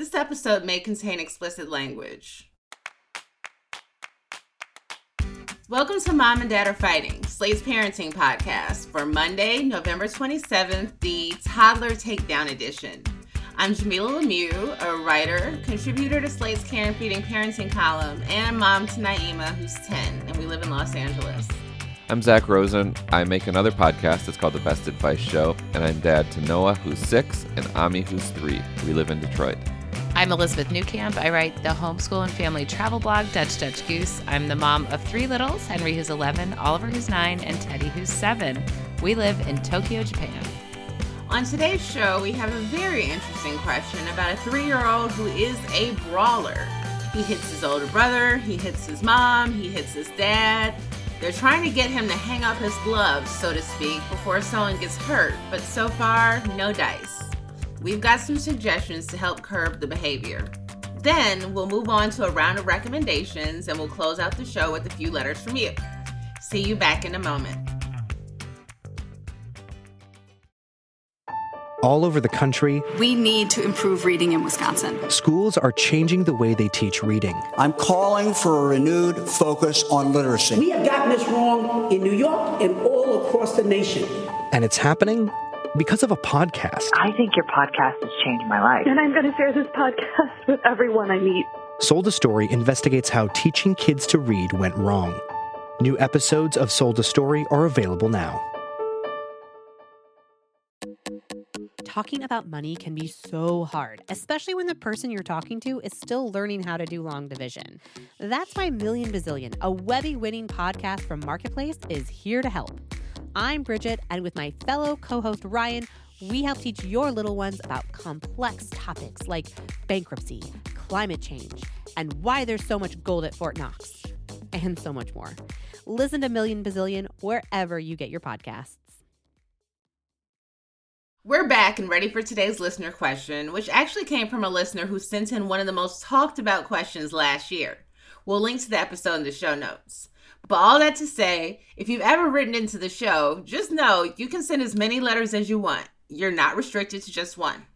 This episode may contain explicit language. Welcome to Mom and Dad Are Fighting, Slate's parenting podcast for Monday, November 27th, the Toddler Takedown Edition. I'm Jamilah Lemieux, a writer, contributor to Slate's Care and Feeding Parenting column, and mom to Naima, who's 10, and we live in Los Angeles. I'm Zak Rosen. I make another podcast. It's called The Best Advice Show, and I'm dad to Noah, who's six, and Ami, who's three. We live in Detroit. I'm Elizabeth Newcamp. I write the homeschool and family travel blog, Dutch Dutch Goose. I'm the mom of three littles Henry, who's 11, Oliver, who's 9, and Teddy, who's 7. We live in Tokyo, Japan. On today's show, we have a very interesting question about a three year old who is a brawler. He hits his older brother, he hits his mom, he hits his dad. They're trying to get him to hang up his gloves, so to speak, before someone gets hurt, but so far, no dice. We've got some suggestions to help curb the behavior. Then we'll move on to a round of recommendations and we'll close out the show with a few letters from you. See you back in a moment. All over the country, We need to improve reading in Wisconsin. schools are changing the way they teach reading. I'm calling for a renewed focus on literacy. We have gotten this wrong in New York and all across the nation. And it's happening because of a podcast. I think your podcast has changed my life. And I'm going to share this podcast with everyone I meet. Sold a Story investigates how teaching kids to read went wrong. New episodes of Sold a Story are available now. Talking about money can be so hard, especially when the person you're talking to is still learning how to do long division. That's why Million Bazillion, a Webby winning podcast from Marketplace, is here to help. I'm Bridget, and with my fellow co host Ryan, we help teach your little ones about complex topics like bankruptcy, climate change, and why there's so much gold at Fort Knox, and so much more. Listen to Million Bazillion wherever you get your podcasts. We're back and ready for today's listener question, which actually came from a listener who sent in one of the most talked about questions last year. We'll link to the episode in the show notes. But all that to say, if you've ever written into the show, just know you can send as many letters as you want. You're not restricted to just one.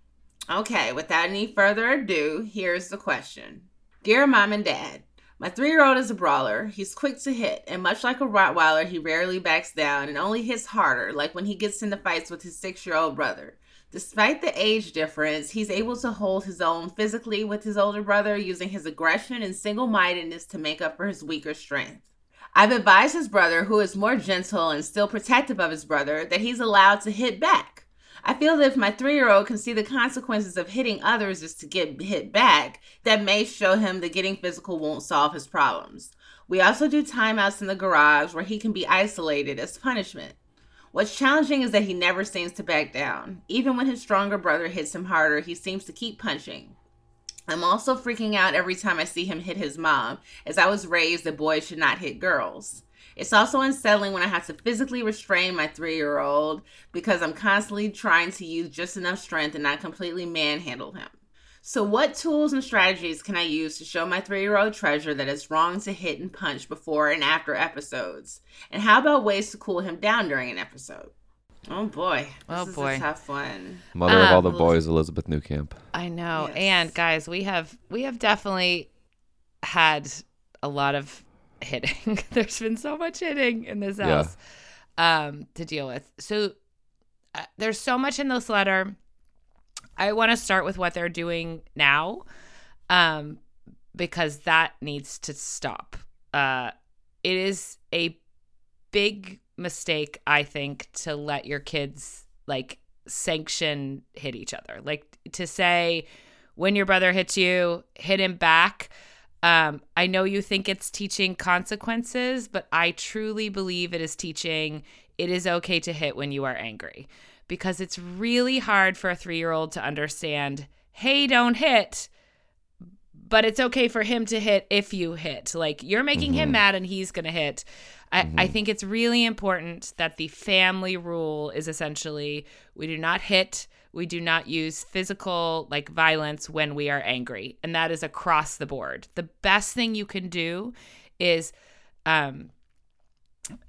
Okay, without any further ado, here's the question Dear Mom and Dad, my three year old is a brawler. He's quick to hit, and much like a Rottweiler, he rarely backs down and only hits harder, like when he gets into fights with his six year old brother. Despite the age difference, he's able to hold his own physically with his older brother, using his aggression and single mindedness to make up for his weaker strength. I've advised his brother, who is more gentle and still protective of his brother, that he's allowed to hit back. I feel that if my three year old can see the consequences of hitting others is to get hit back, that may show him that getting physical won't solve his problems. We also do timeouts in the garage where he can be isolated as punishment. What's challenging is that he never seems to back down. Even when his stronger brother hits him harder, he seems to keep punching. I'm also freaking out every time I see him hit his mom, as I was raised that boys should not hit girls. It's also unsettling when I have to physically restrain my three year old because I'm constantly trying to use just enough strength and not completely manhandle him. So, what tools and strategies can I use to show my three year old treasure that it's wrong to hit and punch before and after episodes? And how about ways to cool him down during an episode? Oh boy. This Oh, is boy. a tough one. Mother of all the Um, boys, Elizabeth Newcamp. I know. Yes. And guys, we have we have definitely had a lot of hitting. There's been so much hitting in this Yeah. house um to deal with. So uh, there's so much in this letter. I want to start with what they're doing now um because that needs to stop. Uh it is a big mistake I think to let your kids like sanction hit each other. Like to say when your brother hits you, hit him back. Um, I know you think it's teaching consequences, but I truly believe it is teaching it is okay to hit when you are angry because it's really hard for a three year old to understand, hey, don't hit, but it's okay for him to hit if you hit. Like you're making him mad and he's going to hit. I, I think it's really important that the family rule is essentially we do not hit, we do not use physical like violence when we are angry. And that is across the board. The best thing you can do is um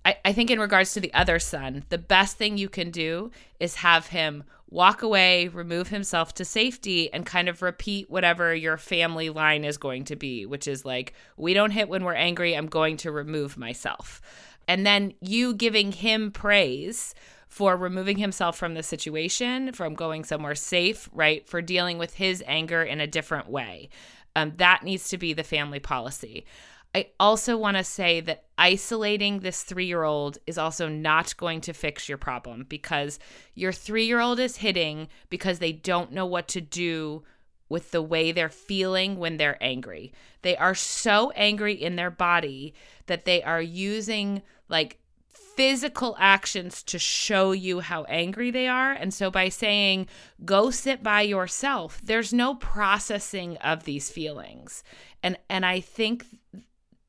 I, I think in regards to the other son, the best thing you can do is have him walk away, remove himself to safety, and kind of repeat whatever your family line is going to be, which is like, we don't hit when we're angry. I'm going to remove myself. And then you giving him praise for removing himself from the situation, from going somewhere safe, right? For dealing with his anger in a different way. Um, that needs to be the family policy. I also want to say that isolating this three year old is also not going to fix your problem because your three year old is hitting because they don't know what to do with the way they're feeling when they're angry. They are so angry in their body that they are using like physical actions to show you how angry they are. And so by saying, go sit by yourself, there's no processing of these feelings. And and I think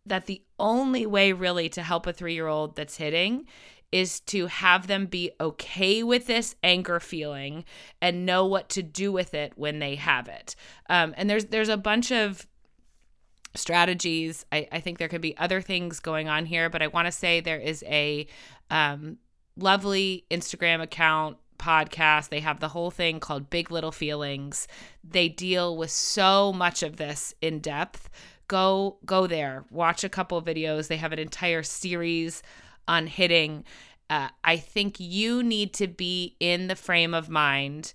that the only way really to help a three year old that's hitting is to have them be okay with this anger feeling and know what to do with it when they have it. Um, and there's there's a bunch of strategies. I, I think there could be other things going on here, but I want to say there is a um, lovely Instagram account podcast. They have the whole thing called Big Little Feelings. They deal with so much of this in depth go go there. Watch a couple videos. They have an entire series on hitting. Uh, i think you need to be in the frame of mind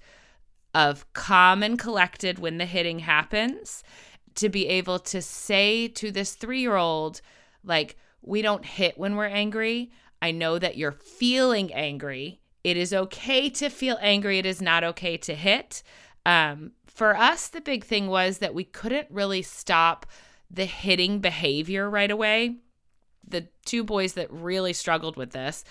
of calm and collected when the hitting happens to be able to say to this three year old like we don't hit when we're angry. I know that you're feeling angry. It is okay to feel angry. It is not okay to hit. Um, for us the big thing was that we couldn't really stop the hitting behavior right away. The two boys that really struggled with this,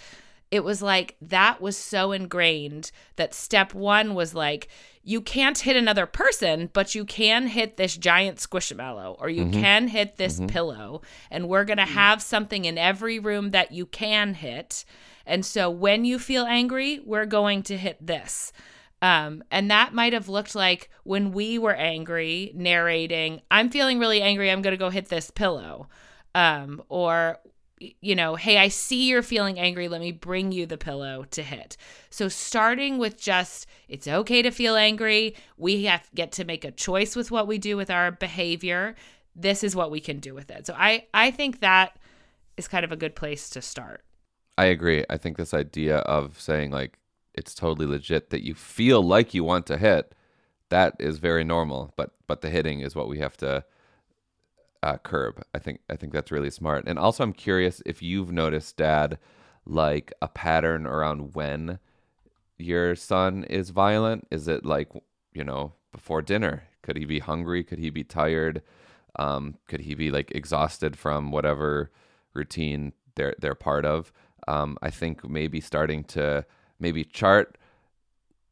it was like that was so ingrained that step one was like, you can't hit another person, but you can hit this giant squishmallow or you mm-hmm. can hit this mm-hmm. pillow. And we're going to have something in every room that you can hit. And so when you feel angry, we're going to hit this. Um, and that might have looked like when we were angry, narrating, I'm feeling really angry, I'm going to go hit this pillow. Um, or, you know, hey, I see you're feeling angry, let me bring you the pillow to hit. So starting with just, it's okay to feel angry, we have get to make a choice with what we do with our behavior. This is what we can do with it. So I, I think that is kind of a good place to start. I agree. I think this idea of saying like it's totally legit that you feel like you want to hit, that is very normal. But but the hitting is what we have to uh, curb. I think I think that's really smart. And also, I'm curious if you've noticed, Dad, like a pattern around when your son is violent. Is it like you know before dinner? Could he be hungry? Could he be tired? Um, could he be like exhausted from whatever routine they're they're part of? Um, I think maybe starting to maybe chart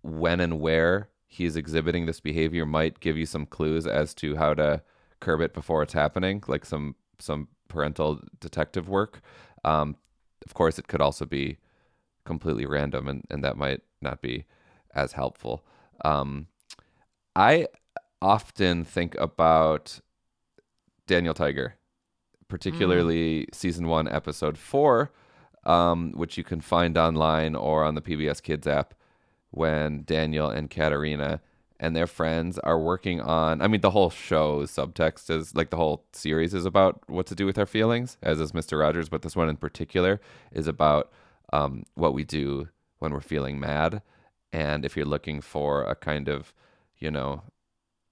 when and where he's exhibiting this behavior might give you some clues as to how to curb it before it's happening, like some some parental detective work. Um, of course, it could also be completely random, and, and that might not be as helpful. Um, I often think about Daniel Tiger, particularly mm. season one, episode four, um, which you can find online or on the PBS Kids app when Daniel and Katerina and their friends are working on. I mean, the whole show's subtext is like the whole series is about what to do with our feelings, as is Mr. Rogers, but this one in particular is about um, what we do when we're feeling mad. And if you're looking for a kind of, you know,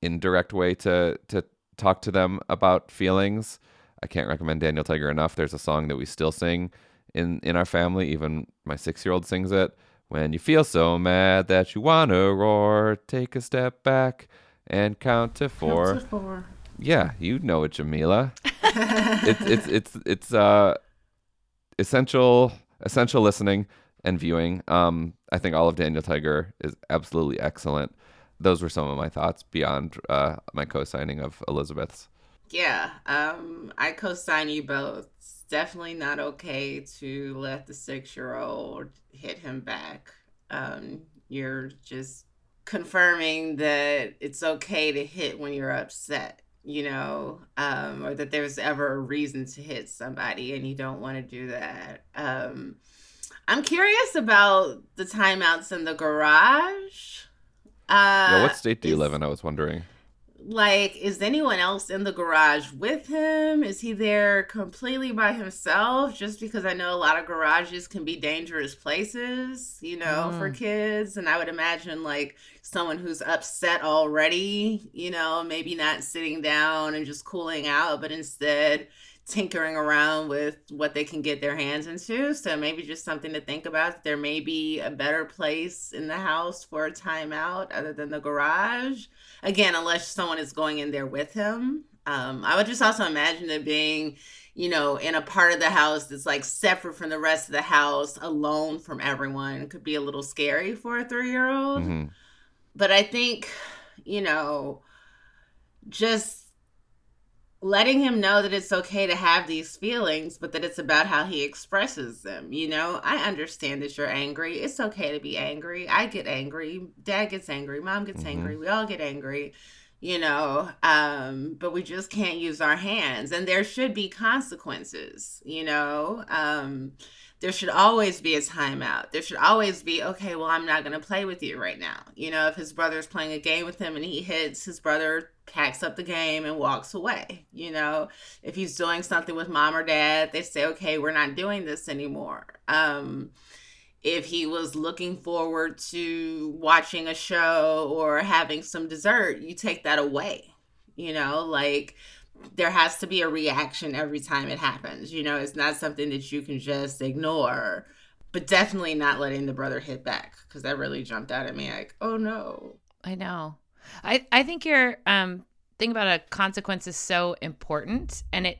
indirect way to to talk to them about feelings, I can't recommend Daniel Tiger enough. There's a song that we still sing in in our family. Even my six year old sings it. When you feel so mad that you wanna roar, take a step back and count to four. Count to four. Yeah, you know it, Jamilah. it's it's it's it's uh essential essential listening and viewing. Um, I think all of Daniel Tiger is absolutely excellent. Those were some of my thoughts beyond uh, my co-signing of Elizabeth's. Yeah, um, I co-sign you both definitely not okay to let the six year old hit him back. Um, you're just confirming that it's okay to hit when you're upset. you know, um, or that there's ever a reason to hit somebody and you don't want to do that. Um, I'm curious about the timeouts in the garage. Uh, yeah, what state do you live in? I was wondering. Like is anyone else in the garage with him? Is he there completely by himself? Just because i know a lot of garages can be dangerous places you know for mm. kids. And i would imagine like someone who's upset already you know maybe not sitting down and just cooling out but instead tinkering around with what they can get their hands into. So maybe just something to think about. There may be a better place in the house for a timeout other than the garage again, unless someone is going in there with him. Um, I would just also imagine it being, you know, in a part of the house that's like separate from the rest of the house, alone from everyone. It could be a little scary for a three year old. Mhm. But I think, you know, just letting him know that it's okay to have these feelings, but that it's about how he expresses them. You know, I understand that you're angry. It's okay to be angry. I get angry. Dad gets angry. Mom gets Mhm. angry. We all get angry. You know, um, but we just can't use our hands, and there should be consequences. You know, um, there should always be a timeout. There should always be, okay, well, I'm not going to play with you right now. You know, if his brother's playing a game with him and he hits, his brother packs up the game and walks away. You know, if he's doing something with mom or dad, they say, okay, we're not doing this anymore. Um, if he was looking forward to watching a show or having some dessert, you take that away. You know, like there has to be a reaction every time it happens. You know, it's not something that you can just ignore, but definitely not letting the brother hit back because that really jumped out at me like, oh no. I know. I I think your um thing about a consequence is so important and it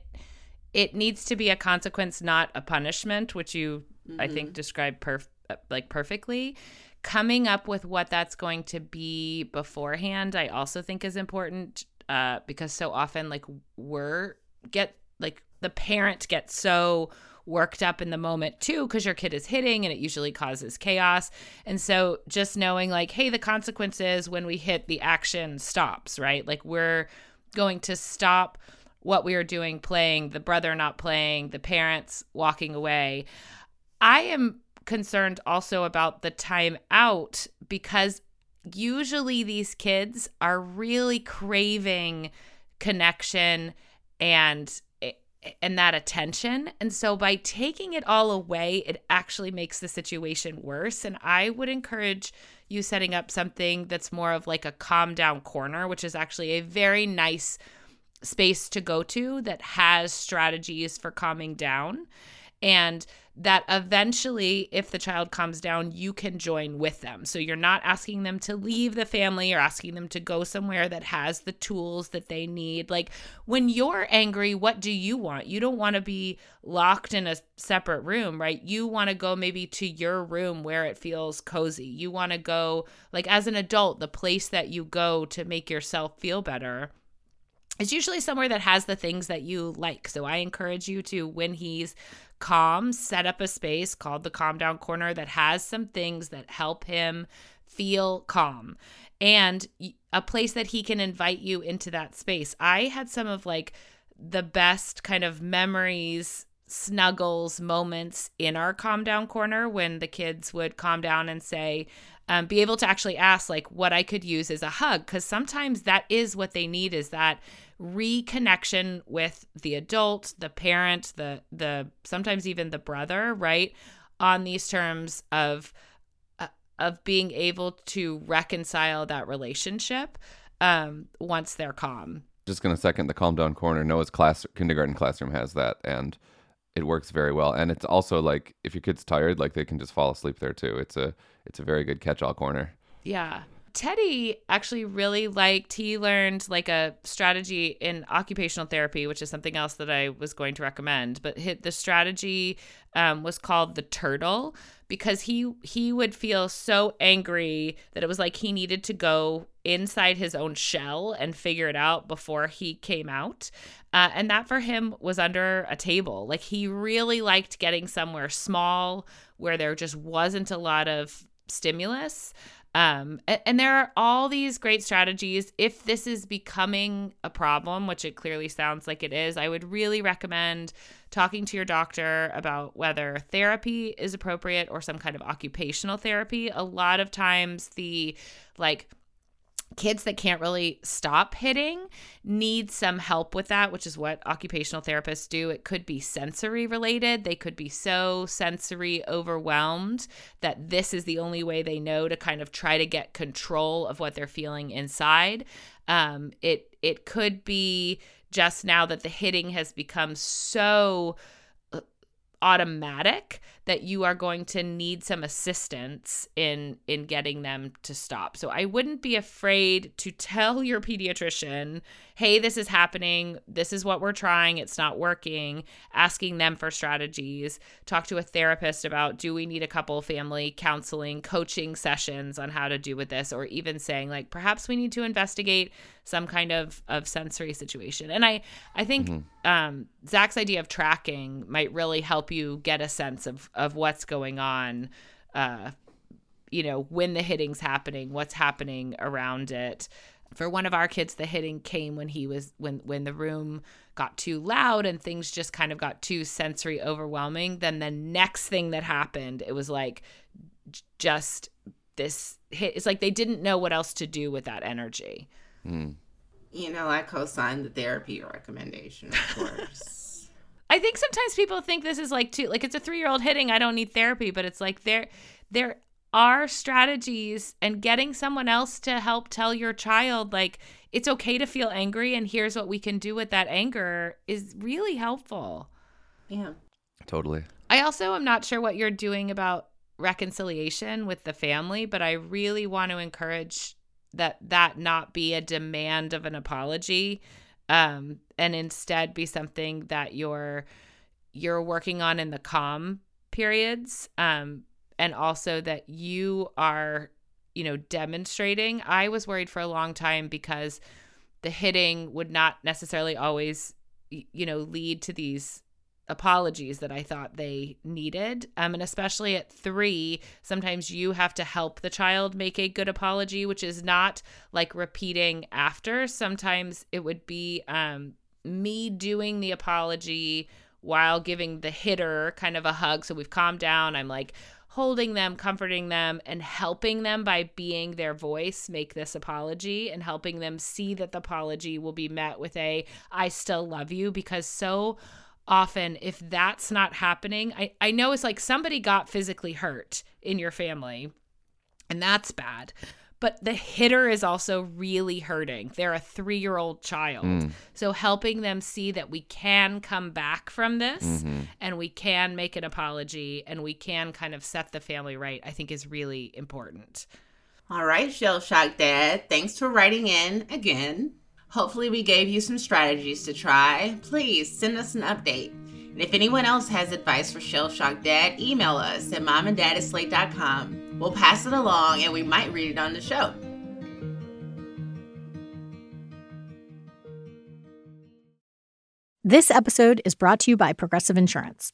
it needs to be a consequence not a punishment which you I think described perf- like perfectly coming up with what that's going to be beforehand I also think is important uh because so often like we're get like the parent gets so worked up in the moment too because your kid is hitting and it usually causes chaos. And so just knowing like hey the consequences when we hit the action stops right? Like we're going to stop what we are doing playing the brother not playing the parents walking away. I am concerned also about the time out because usually these kids are really craving connection and eh, and that attention. And so by taking it all away, it actually makes the situation worse. And I would encourage you setting up something that's more of like a calm down corner, which is actually a very nice space to go to that has strategies for calming down. And that eventually, if the child calms down, you can join with them. So you're not asking them to leave the family or asking them to go somewhere that has the tools that they need. Like when you're angry, what do you want? You don't want to be locked in a separate room, right? You want to go maybe to your room where it feels cozy. You want to go, like as an adult, the place that you go to make yourself feel better is usually somewhere that has the things that you like. So I encourage you to, when he's calm, set up a space called the Calm Down Corner that has some things that help him feel calm and a place that he can invite you into that space. I had some of like the best kind of memories snuggles moments in our calm down corner when the kids would calm down and say um, be able to actually ask like what i could use as a hug because sometimes that is what they need is that reconnection with the adult the parent the the sometimes even the brother right on these terms of uh, of being able to reconcile that relationship um, once they're calm Just gonna second the calm down corner. Noah's class kindergarten classroom has that, and it works very well. And it's also like if your kid's tired, like they can just fall asleep there too. It's a it's a very good catch all corner. Yeah. Teddy actually really liked, he learned like a strategy in occupational therapy, which is something else that I was going to recommend. But hit the strategy um, was called the turtle because he he would feel so angry that it was like he needed to go inside his own shell and figure it out before he came out. Uh, and that for him was under a table. Like he really liked getting somewhere small where there just wasn't a lot of stimulus Um, and, and there are all these great strategies. If this is becoming a problem, which it clearly sounds like it is, I would really recommend talking to your doctor about whether therapy is appropriate or some kind of occupational therapy. A lot of times, the like kids that can't really stop hitting need some help with that, which is what occupational therapists do. It could be sensory related. They could be so sensory overwhelmed that this is the only way they know to kind of try to get control of what they're feeling inside. Um, it it could be just now that the hitting has become so automatic that you are going to need some assistance in in getting them to stop. So I wouldn't be afraid to tell your pediatrician, "Hey, this is happening. This is what we're trying. It's not working." Asking them for strategies. Talk to a therapist about, "Do we need a couple family counseling, coaching sessions on how to do with this?" or even saying like, "Perhaps we need to investigate some kind of of sensory situation." And I I think mm-hmm. um Zak's idea of tracking might really help you get a sense of of what's going on uh you know when the hitting's happening what's happening around it for one of our kids the hitting came when he was when when the room got too loud and things just kind of got too sensory overwhelming then the next thing that happened it was like just this hit it's like they didn't know what else to do with that energy mm. you know i co-signed the therapy recommendation of course I think sometimes people think this is like too like it's a 3-year-old hitting, I don't need therapy, but it's like there there are strategies and getting someone else to help tell your child like it's okay to feel angry and here's what we can do with that anger is really helpful. Yeah. Totally. I also am not sure what you're doing about reconciliation with the family, but I really want to encourage that that not be a demand of an apology um, and instead be something that you're you're working on in the calm periods um, and also that you are you know demonstrating. I was worried for a long time because the hitting would not necessarily always you know lead to these apologies that I thought they needed. Um, and especially at three, sometimes you have to help the child make a good apology, which is not like repeating after. Sometimes it would be um, me doing the apology while giving the hitter kind of a hug. So we've calmed down. I'm like, holding them, comforting them, and helping them by being their voice make this apology and helping them see that the apology will be met with a I still love you because so often if that's not happening I, I know it's like somebody got physically hurt in your family and that's bad but the hitter is also really hurting they're a three-year-old child mm. so helping them see that we can come back from this mm-hmm. and we can make an apology and we can kind of set the family right i think is really important all right shell shock dad thanks for writing in again Hopefully, we gave you some strategies to try. Please send us an update. And if anyone else has advice for Shell Shock Dad, email us at momanddad We'll pass it along and we might read it on the show. This episode is brought to you by Progressive Insurance.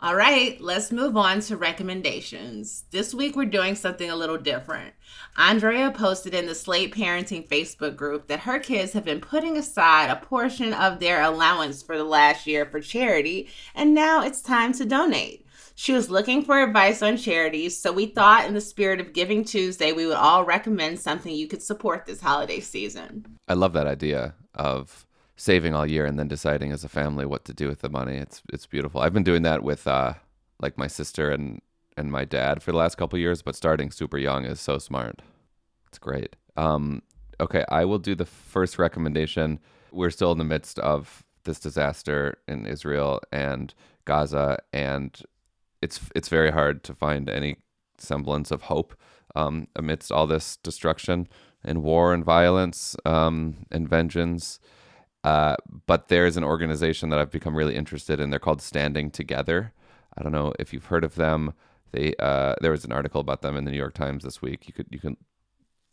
All right, let's move on to recommendations. This week we're doing something a little different. Andrea posted in the Slate Parenting Facebook group that her kids have been putting aside a portion of their allowance for the last year for charity, and now it's time to donate. She was looking for advice on charities, so we thought, in the spirit of Giving Tuesday, we would all recommend something you could support this holiday season. I love that idea of saving all year and then deciding as a family what to do with the money. It's it's beautiful. I've been doing that with uh, like my sister and and my dad for the last couple years, but starting super young is so smart. It's great. Um, okay, I will do the first recommendation. We're still in the midst of this disaster in Israel and Gaza, and it's it's very hard to find any semblance of hope um, amidst all this destruction and war and violence um, and vengeance. Uh, but there's an organization that I've become really interested in. They're called Standing Together. I don't know if you've heard of them. They uh, there was an article about them in the New York Times this week. You could you can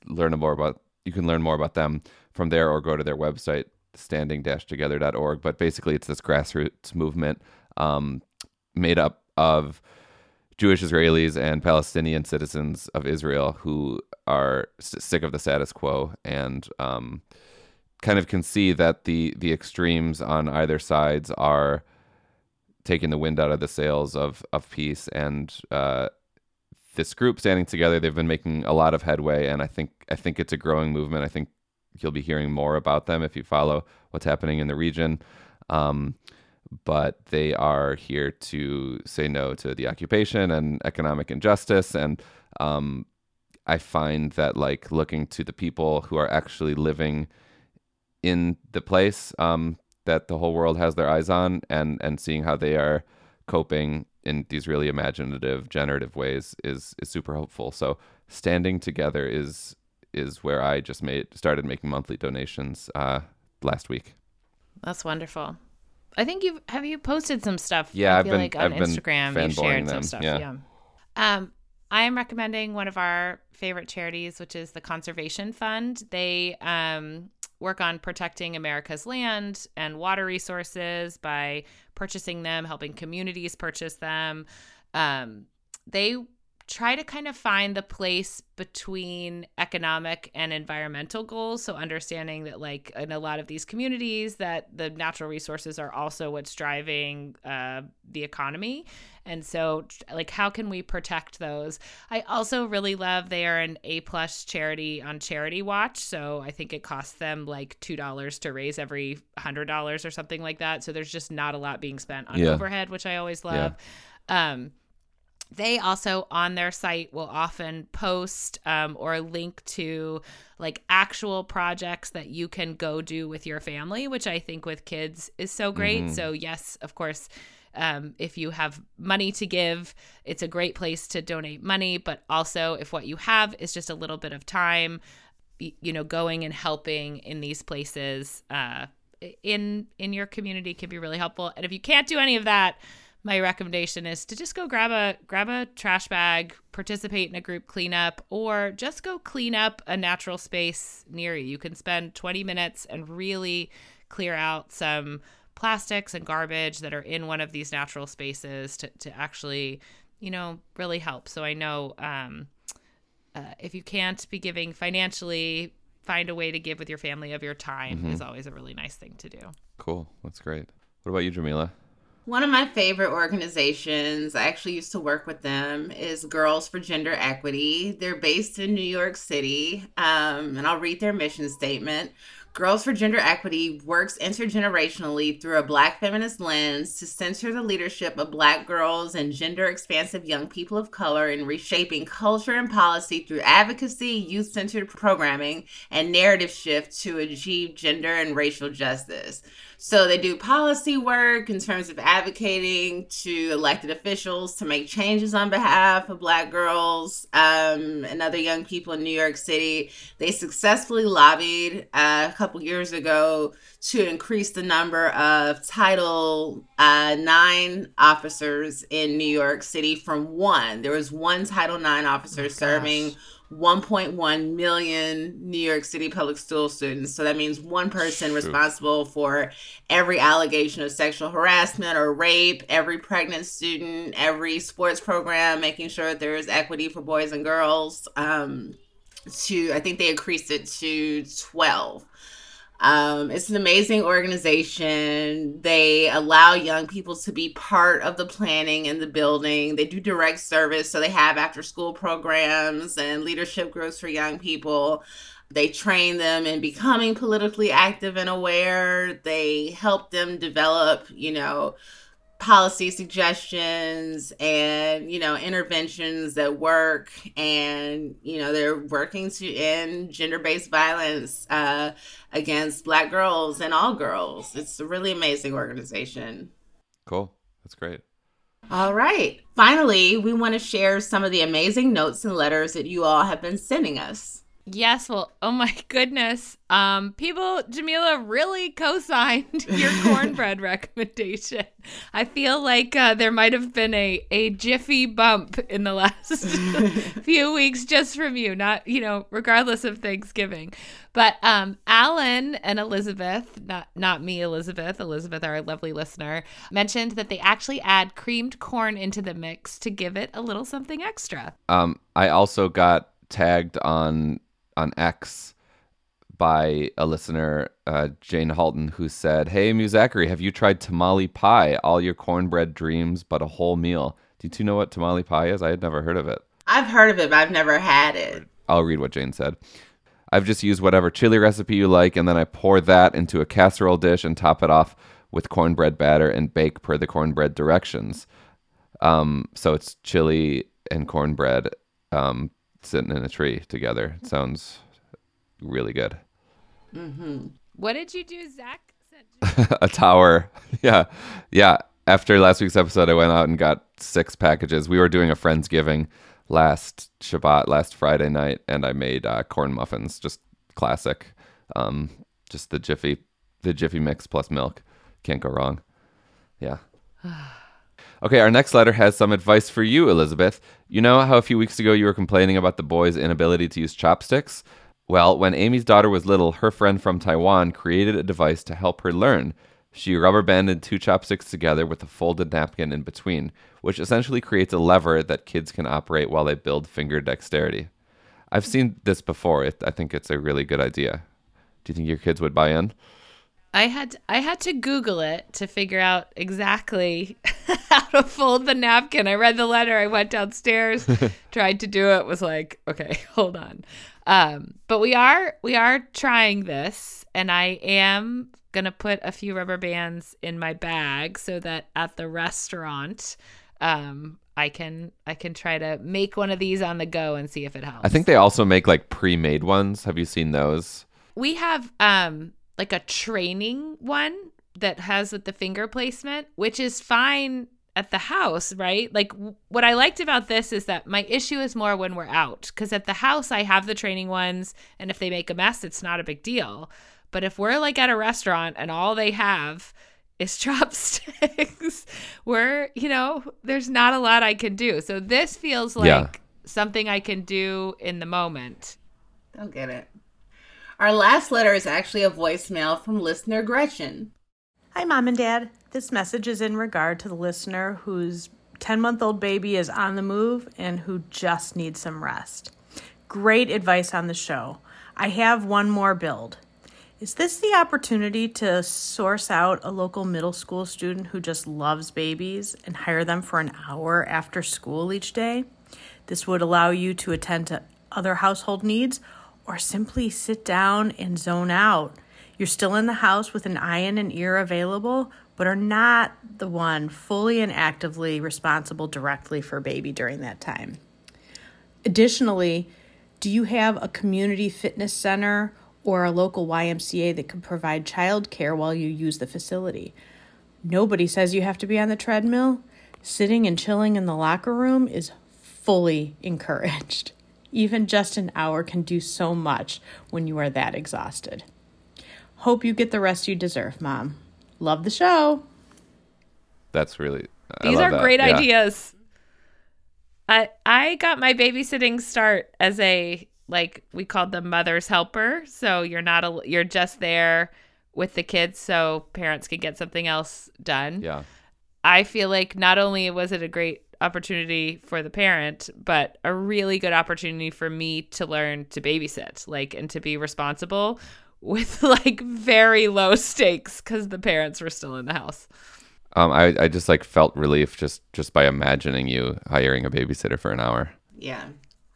learn more about you can learn more about them from there or go to their website standing-together.org. But basically, it's this grassroots movement um, made up of Jewish Israelis and Palestinian citizens of Israel who are sick of the status quo and um, kind of can see that the the extremes on either sides are taking the wind out of the sails of of peace. And uh, this group standing together they've been making a lot of headway. And I think I think it's a growing movement. I think you'll be hearing more about them if you follow what's happening in the region. Um, but they are here to say no to the occupation and economic injustice. And um, I find that like looking to the people who are actually living in the place um, that the whole world has their eyes on and and seeing how they are coping in these really imaginative generative ways is is super hopeful. So standing together is is where i just made started making monthly donations uh last week. That's wonderful. I think you've have you posted some stuff? Yeah I have feel been like on I've instagram you shared them. some stuff yeah. yeah. Um I am recommending one of our favorite charities, which is the Conservation Fund. They um, work on protecting America's land and water resources by purchasing them, helping communities purchase them. Um, they try to kind of find the place between economic and environmental goals. So understanding that like in a lot of these communities that the natural resources are also what's driving uh, the economy. And so like how can we protect those? I also really love they are an a plus charity on charity watch. So i think it costs them like two dollars to raise every hundred dollars or something like that. So there's just not a lot being spent on Yeah. overhead which i always love. Um they also on their site will often post um, or link to like actual projects that you can go do with your family which i think with kids is so great Mhm. so yes of course um, if you have money to give it's a great place to donate money but also if what you have is just a little bit of time you know going and helping in these places uh, in in your community can be really helpful and if you can't do any of that my recommendation is to just go grab a grab a trash bag participate in a group cleanup or just go clean up a natural space near you. You can spend 20 minutes and really clear out some plastics and garbage that are in one of these natural spaces to, to actually you know really help. So i know um, uh, if you can't be giving financially find a way to give with your family of your time Mhm. is always a really nice thing to do. Cool. That's great. What about you jamilah One of my favorite organizations, I actually used to work with them, is Girls for Gender Equity. They're based in New York City, um, and I'll read their mission statement. Girls for Gender Equity works intergenerationally through a Black feminist lens to center the leadership of Black girls and gender expansive young people of color in reshaping culture and policy through advocacy, youth centered programming, and narrative shift to achieve gender and racial justice. So they do policy work in terms of advocating to elected officials to make changes on behalf of Black girls um, and other young people in New York City. They successfully lobbied uh, a couple years ago to increase the number of Title uh, Nine officers in New York City from one. There was one Title Nine officer serving 1.1 million New York City public school students. So that means one person Shoot. responsible for every allegation of sexual harassment or rape, every pregnant student, every sports program, making sure that there is equity for boys and girls. Um, to I think they increased it to 12. Um, it's an amazing organization. They allow young people to be part of the planning and the building. They do direct service, so they have after school programs and leadership groups for young people. They train them in becoming politically active and aware. They help them develop, you know, policy suggestions and you know interventions that work and you know they're working to end gender-based violence uh, against black girls and all girls. It's a really amazing organization. Cool. That's great. All right. Finally we want to share some of the amazing notes and letters that you all have been sending us Yes, well, oh my goodness. Um, people, Jamilah really co-signed your cornbread recommendation. I feel like uh, there might have been a a jiffy bump in the last few weeks just from you, not you know, regardless of Thanksgiving. But um, Alan and Elizabeth, not not me, Elizabeth, Elizabeth, our lovely listener, mentioned that they actually add creamed corn into the mix to give it a little something extra. Um, I also got tagged on on X by a listener, uh, Jane Halton, who said, "Hey, Zachary, have you tried tamale pie? All your cornbread dreams, but a whole meal." Do you know what tamale pie is? I had never heard of it. I've heard of it, but I've never had it. I'll read what Jane said. I've just used whatever chili recipe you like, and then I pour that into a casserole dish and top it off with cornbread batter and bake per the cornbread directions. Um, so it's chili and cornbread um, sitting in a tree together. It sounds really good. Mm-hmm. What did you do, Zak? a tower. Yeah. Yeah. After last week's episode, I went out and got six packages. We were doing a Friendsgiving last Shabbat, last Friday night, and I made uh, corn muffins, just classic. Um, just the Jiffy, the Jiffy mix plus milk. Can't go wrong. Yeah. Okay, our next letter has some advice for you, Elizabeth. You know how a few weeks ago you were complaining about the boy's inability to use chopsticks? Well, when Amy's daughter was little, her friend from Taiwan created a device to help her learn. She rubber banded two chopsticks together with a folded napkin in between, which essentially creates a lever that kids can operate while they build finger dexterity. I've seen this before. It, I think it's a really good idea. Do you think your kids would buy in? I had I had to Google it to figure out exactly how to fold the napkin. I read the letter. I went downstairs, tried to do it. Was like, okay, hold on. Um, but we are we are trying this, and I am gonna put a few rubber bands in my bag so that at the restaurant, um, I can I can try to make one of these on the go and see if it helps. I think they also make like pre-made ones. Have you seen those? We have um like a training one that has with the finger placement, which is fine at the house, right? Like what I liked about this is that my issue is more when we're out cuz at the house I have the training ones and if they make a mess it's not a big deal. But if we're like at a restaurant and all they have is chopsticks, we're, you know, there's not a lot I can do. So this feels like yeah. something I can do in the moment. Don't get it. Our last letter is actually a voicemail from listener Gretchen. Hi, Mom and Dad. This message is in regard to the listener whose 10 month old baby is on the move and who just needs some rest. Great advice on the show. I have one more build. Is this the opportunity to source out a local middle school student who just loves babies and hire them for an hour after school each day? This would allow you to attend to other household needs or simply sit down and zone out. You're still in the house with an eye and an ear available, but are not the one fully and actively responsible directly for baby during that time. Additionally, do you have a community fitness center or a local YMCA that can provide childcare while you use the facility? Nobody says you have to be on the treadmill. Sitting and chilling in the locker room is fully encouraged. Even just an hour can do so much when you are that exhausted. Hope you get the rest you deserve, Mom. Love the show. That's really. I These are that. great yeah. ideas. I I got my babysitting start as a like we called them mother's helper. So you're not a you're just there with the kids so parents can get something else done. Yeah. I feel like not only was it a great opportunity for the parent, but a really good opportunity for me to learn to babysit, like, and to be responsible with like very low stakes because the parents were still in the house. Um, I, I just like felt relief just just by imagining you hiring a babysitter for an hour. Yeah,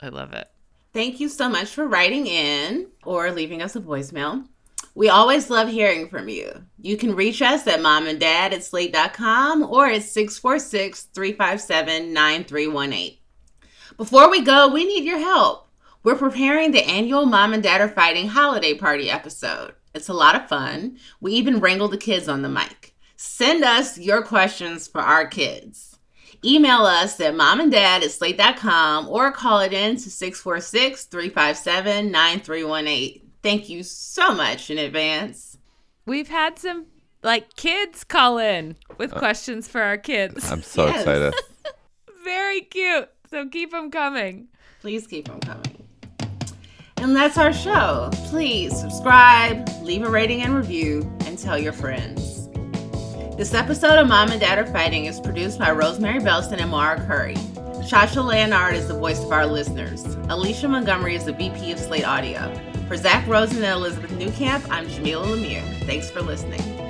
I love it. Thank you so much for writing in or leaving us a voicemail. We always love hearing from you. You can reach us at mom and dad at slate.com or at 646 357 9318. Before we go, we need your help. We're preparing the annual Mom and Dad Are Fighting holiday party episode. It's a lot of fun. We even wrangle the kids on the mic. Send us your questions for our kids. Email us at momanddad at slate.com or call it in to 646 357 9318. Thank you so much in advance. We've had some like kids call in with uh, questions for our kids. I'm so yes. excited. Very cute. So keep them coming. Please keep them coming. And that's our show. Please subscribe, leave a rating and review, and tell your friends. This episode of Mom and Dad Are Fighting is produced by Rosemary Belson and Maura Currie. Sasha Leonard is the voice of our listeners. Alicia Montgomery is the VP of Slate Audio. For Zak Rosen and Elizabeth Newcamp, I'm Jamilah Lemieux. Thanks for listening.